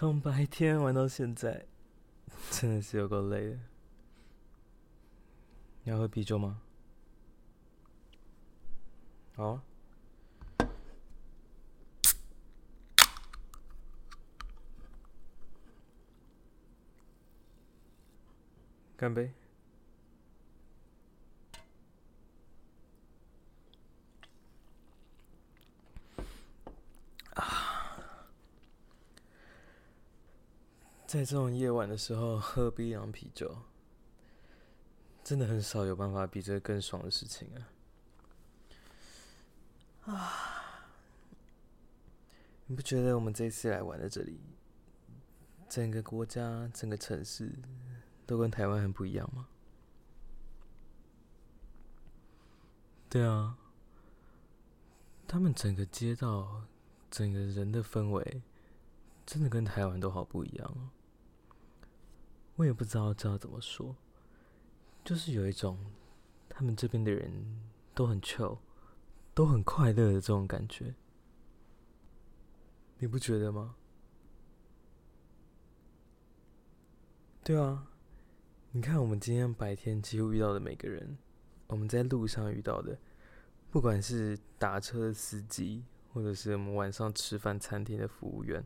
从白天玩到现在，真的是有够累的。你要喝啤酒吗？好啊。干杯。在这种夜晚的时候喝冰凉啤酒，真的很少有办法比这个更爽的事情啊！啊，你不觉得我们这次来玩的这里，整个国家、整个城市都跟台湾很不一样吗？对啊，他们整个街道、整个人的氛围，真的跟台湾都好不一样哦。我也不知道这要怎么说，就是有一种他们这边的人都很 chill，都很快乐的这种感觉，你不觉得吗？对啊，你看我们今天白天几乎遇到的每个人，我们在路上遇到的，不管是打车的司机，或者是我们晚上吃饭餐厅的服务员，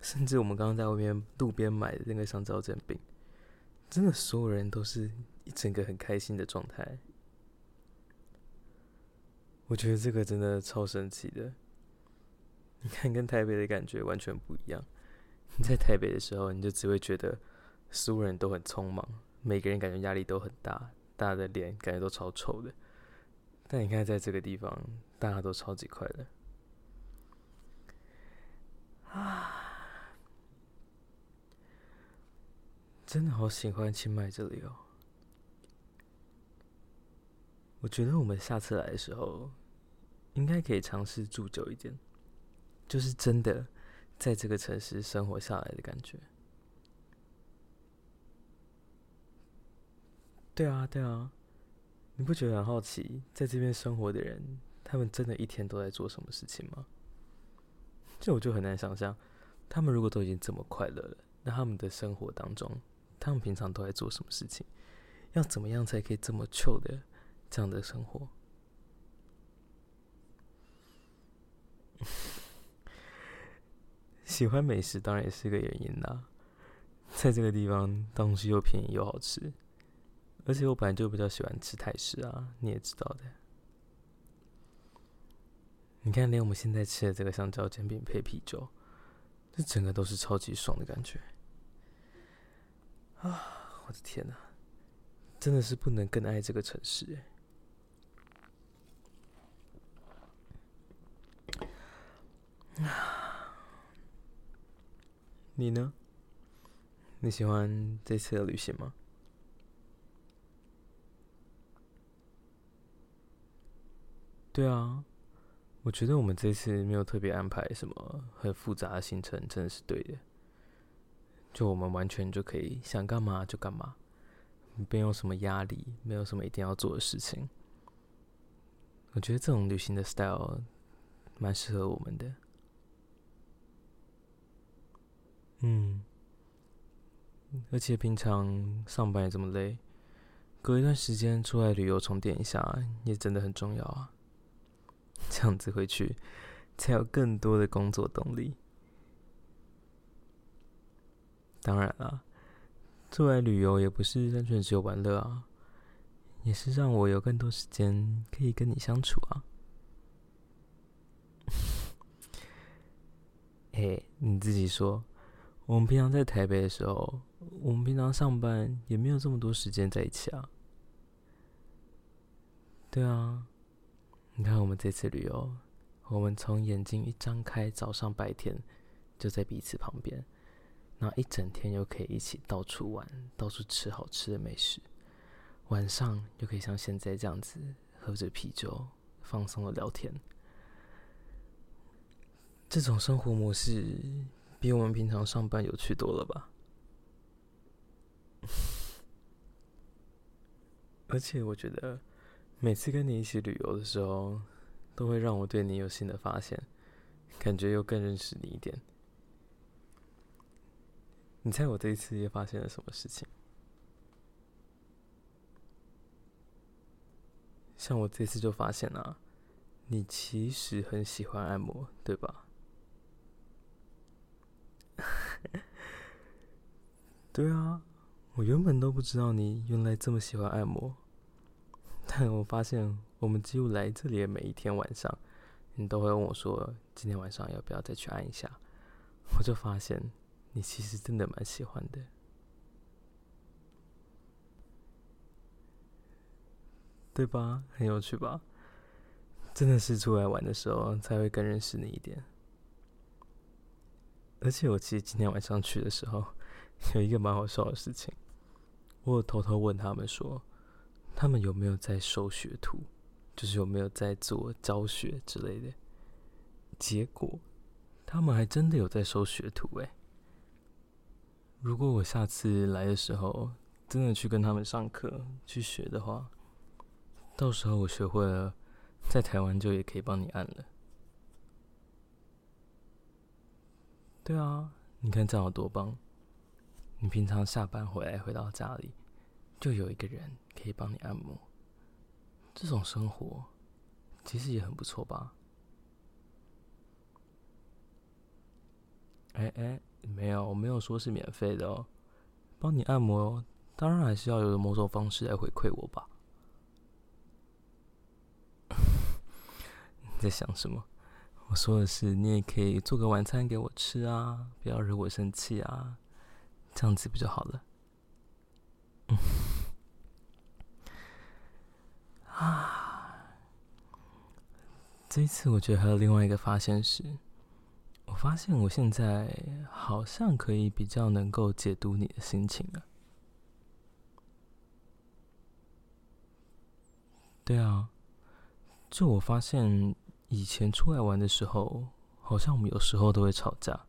甚至我们刚刚在外面路边买的那个香蕉煎饼。真的，所有人都是一整个很开心的状态。我觉得这个真的超神奇的。你看，跟台北的感觉完全不一样。你在台北的时候，你就只会觉得所有人都很匆忙，每个人感觉压力都很大，大家的脸感觉都超臭的。但你看，在这个地方，大家都超级快乐。啊。真的好喜欢清迈这里哦！我觉得我们下次来的时候，应该可以尝试住久一点，就是真的在这个城市生活下来的感觉。对啊，对啊，你不觉得很好奇，在这边生活的人，他们真的一天都在做什么事情吗？这我就很难想象，他们如果都已经这么快乐了，那他们的生活当中，他们平常都在做什么事情？要怎么样才可以这么臭的这样的生活？喜欢美食当然也是个原因啦。在这个地方，东西又便宜又好吃，而且我本来就比较喜欢吃泰式啊，你也知道的。你看，连我们现在吃的这个香蕉煎饼配啤酒，这整个都是超级爽的感觉。啊！我的天哪，真的是不能更爱这个城市哎。啊，你呢？你喜欢这次的旅行吗？对啊，我觉得我们这次没有特别安排什么很复杂的行程，真的是对的。就我们完全就可以想干嘛就干嘛，没有什么压力，没有什么一定要做的事情。我觉得这种旅行的 style 蛮适合我们的。嗯，而且平常上班也这么累，隔一段时间出来旅游充电一下也真的很重要啊。这样子回去才有更多的工作动力。当然了作为旅游也不是单纯只有玩乐啊也是让我有更多时间可以跟你相处啊。嘿你自己说我们平常在台北的时候我们平常上班也没有这么多时间在一起啊。对啊你看我们这次旅游我们从眼睛一张开早上白天就在彼此旁边然后一整天又可以一起到处玩，到处吃好吃的美食，晚上又可以像现在这样子喝着啤酒，放松的聊天。这种生活模式比我们平常上班有趣多了吧？而且我觉得，每次跟你一起旅游的时候，都会让我对你有新的发现，感觉又更认识你一点。你猜我这一次又发现了什么事情？像我这次就发现啊，你其实很喜欢按摩，对吧？对啊，我原本都不知道你原来这么喜欢按摩，但我发现我们几乎来这里的每一天晚上，你都会问我说：“今天晚上要不要再去按一下？”我就发现你其实真的蛮喜欢的，对吧？很有趣吧？真的是出来玩的时候才会更认识你一点。而且我其实今天晚上去的时候，有一个蛮好笑的事情，我有偷偷问他们说，他们有没有在收学徒，就是有没有在做教学之类的。结果，他们还真的有在收学徒哎。如果我下次来的时候，真的去跟他们上课去学的话，到时候我学会了，在台湾就也可以帮你按了。对啊，你看这样有多棒！你平常下班回来回到家里，就有一个人可以帮你按摩，这种生活其实也很不错吧？哎哎，没有，我没有说是免费的哦。帮你按摩，当然还是要有某种方式来回馈我吧？你在想什么？我说的是，你也可以做个晚餐给我吃啊，不要惹我生气啊，这样子不就好了？嗯，啊，这次我觉得还有另外一个发现是，发现我现在好像可以比较能够解读你的心情了。对啊，就我发现。以前出来玩的时候，好像我们有时候都会吵架，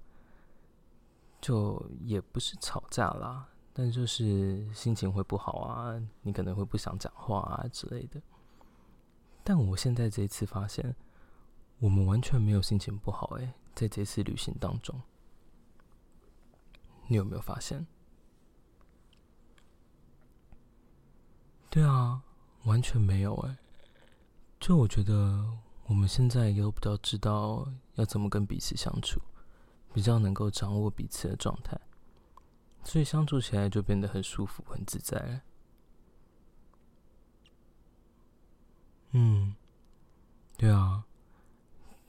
就也不是吵架啦，但就是心情会不好啊，你可能会不想讲话啊之类的。但我现在这一次发现，我们完全没有心情不好哎，在这次旅行当中，你有没有发现？对啊，完全没有哎，就我觉得。我们现在也都比较知道要怎么跟彼此相处，比较能够掌握彼此的状态，所以相处起来就变得很舒服、很自在。嗯，对啊，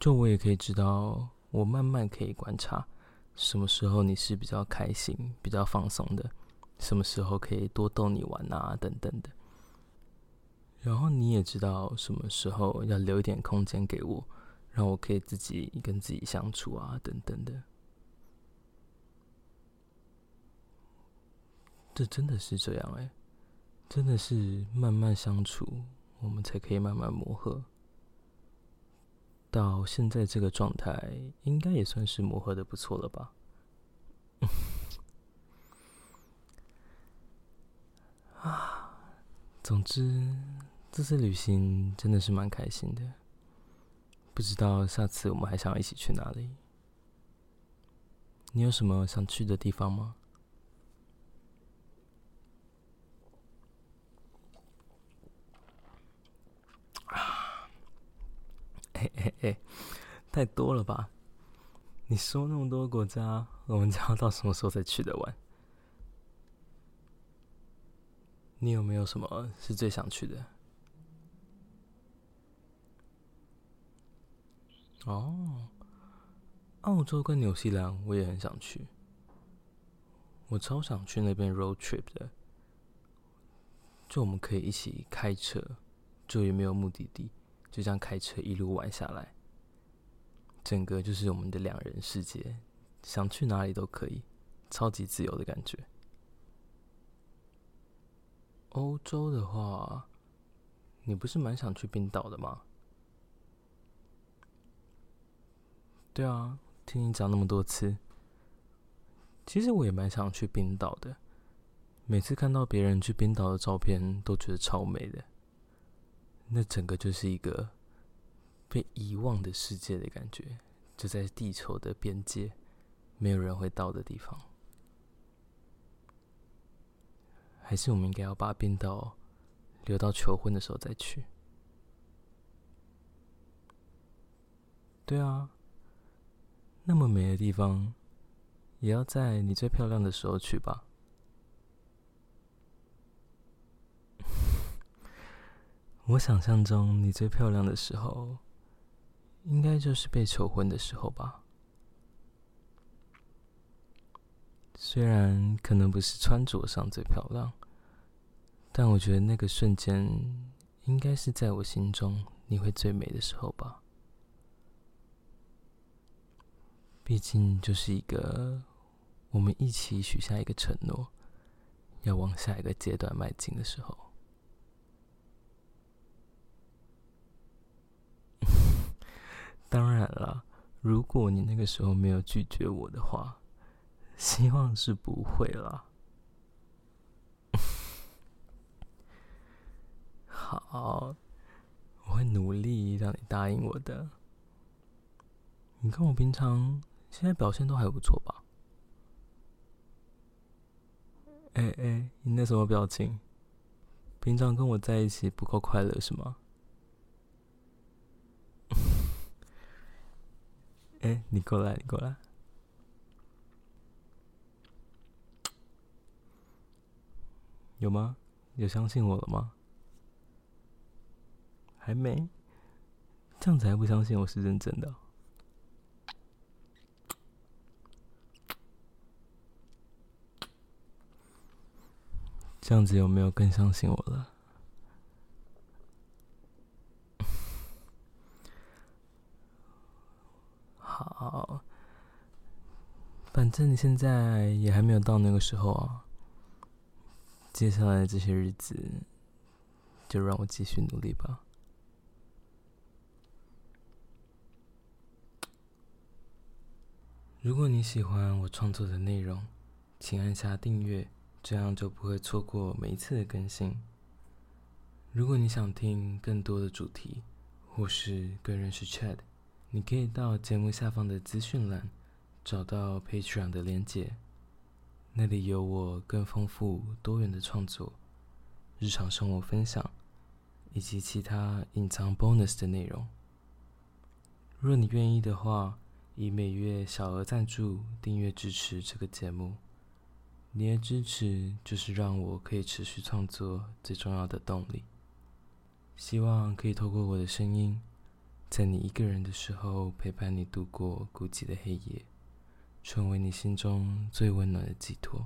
就我也可以知道，我慢慢可以观察，什么时候你是比较开心、比较放松的，什么时候可以多逗你玩啊，等等的。然后你也知道什么时候要留一点空间给我，让我可以自己跟自己相处啊，等等的。这真的是这样哎，真的是慢慢相处，我们才可以慢慢磨合。到现在这个状态，应该也算是磨合的不错了吧？啊，总之。这次旅行真的是蛮开心的，不知道下次我们还想要一起去哪里？你有什么想去的地方吗？啊，嘿嘿嘿，太多了吧？你说那么多国家，我们家到什么时候才去得完？你有没有什么是最想去的？哦，澳洲跟纽西兰我也很想去，我超想去那边 road trip 的，就我们可以一起开车，就也没有目的地，就这样开车一路玩下来，整个就是我们的两人世界，想去哪里都可以，超级自由的感觉。欧洲的话，你不是蛮想去冰岛的吗？对啊，听你讲那么多次，其实我也蛮想去冰岛的。每次看到别人去冰岛的照片，都觉得超美的。那整个就是一个被遗忘的世界的感觉，就在地球的边界，没有人会到的地方。还是我们应该要把冰岛留到求婚的时候再去。对啊，那么美的地方，也要在你最漂亮的时候去吧。我想象中你最漂亮的时候，应该就是被求婚的时候吧。虽然可能不是穿着上最漂亮，但我觉得那个瞬间应该是在我心中你会最美的时候吧。毕竟就是一个我们一起许下一个承诺，要往下一个阶段迈进的时候。当然了，如果你那个时候没有拒绝我的话。希望是不会啦。好，我会努力让你答应我的。你看我平常现在表现都还不错吧？哎哎，你那什么表情？平常跟我在一起不够快乐是吗？哎，你过来，你过来。有吗？有相信我了吗？还没？这样子还不相信我是认真的？这样子有没有更相信我了？好，反正你现在也还没有到那个时候啊。接下来的这些日子，就让我继续努力吧。如果你喜欢我创作的内容，请按下订阅，这样就不会错过每一次的更新。如果你想听更多的主题，或是更认识 Chad，你可以到节目下方的资讯栏找到 Patreon 的连结。那里有我更丰富多元的创作、日常生活分享，以及其他隐藏 bonus 的内容。若你愿意的话，以每月小额赞助订阅支持这个节目。你的支持就是让我可以持续创作最重要的动力。希望可以透过我的声音，在你一个人的时候陪伴你度过孤寂的黑夜。成为你心中最温暖的寄托。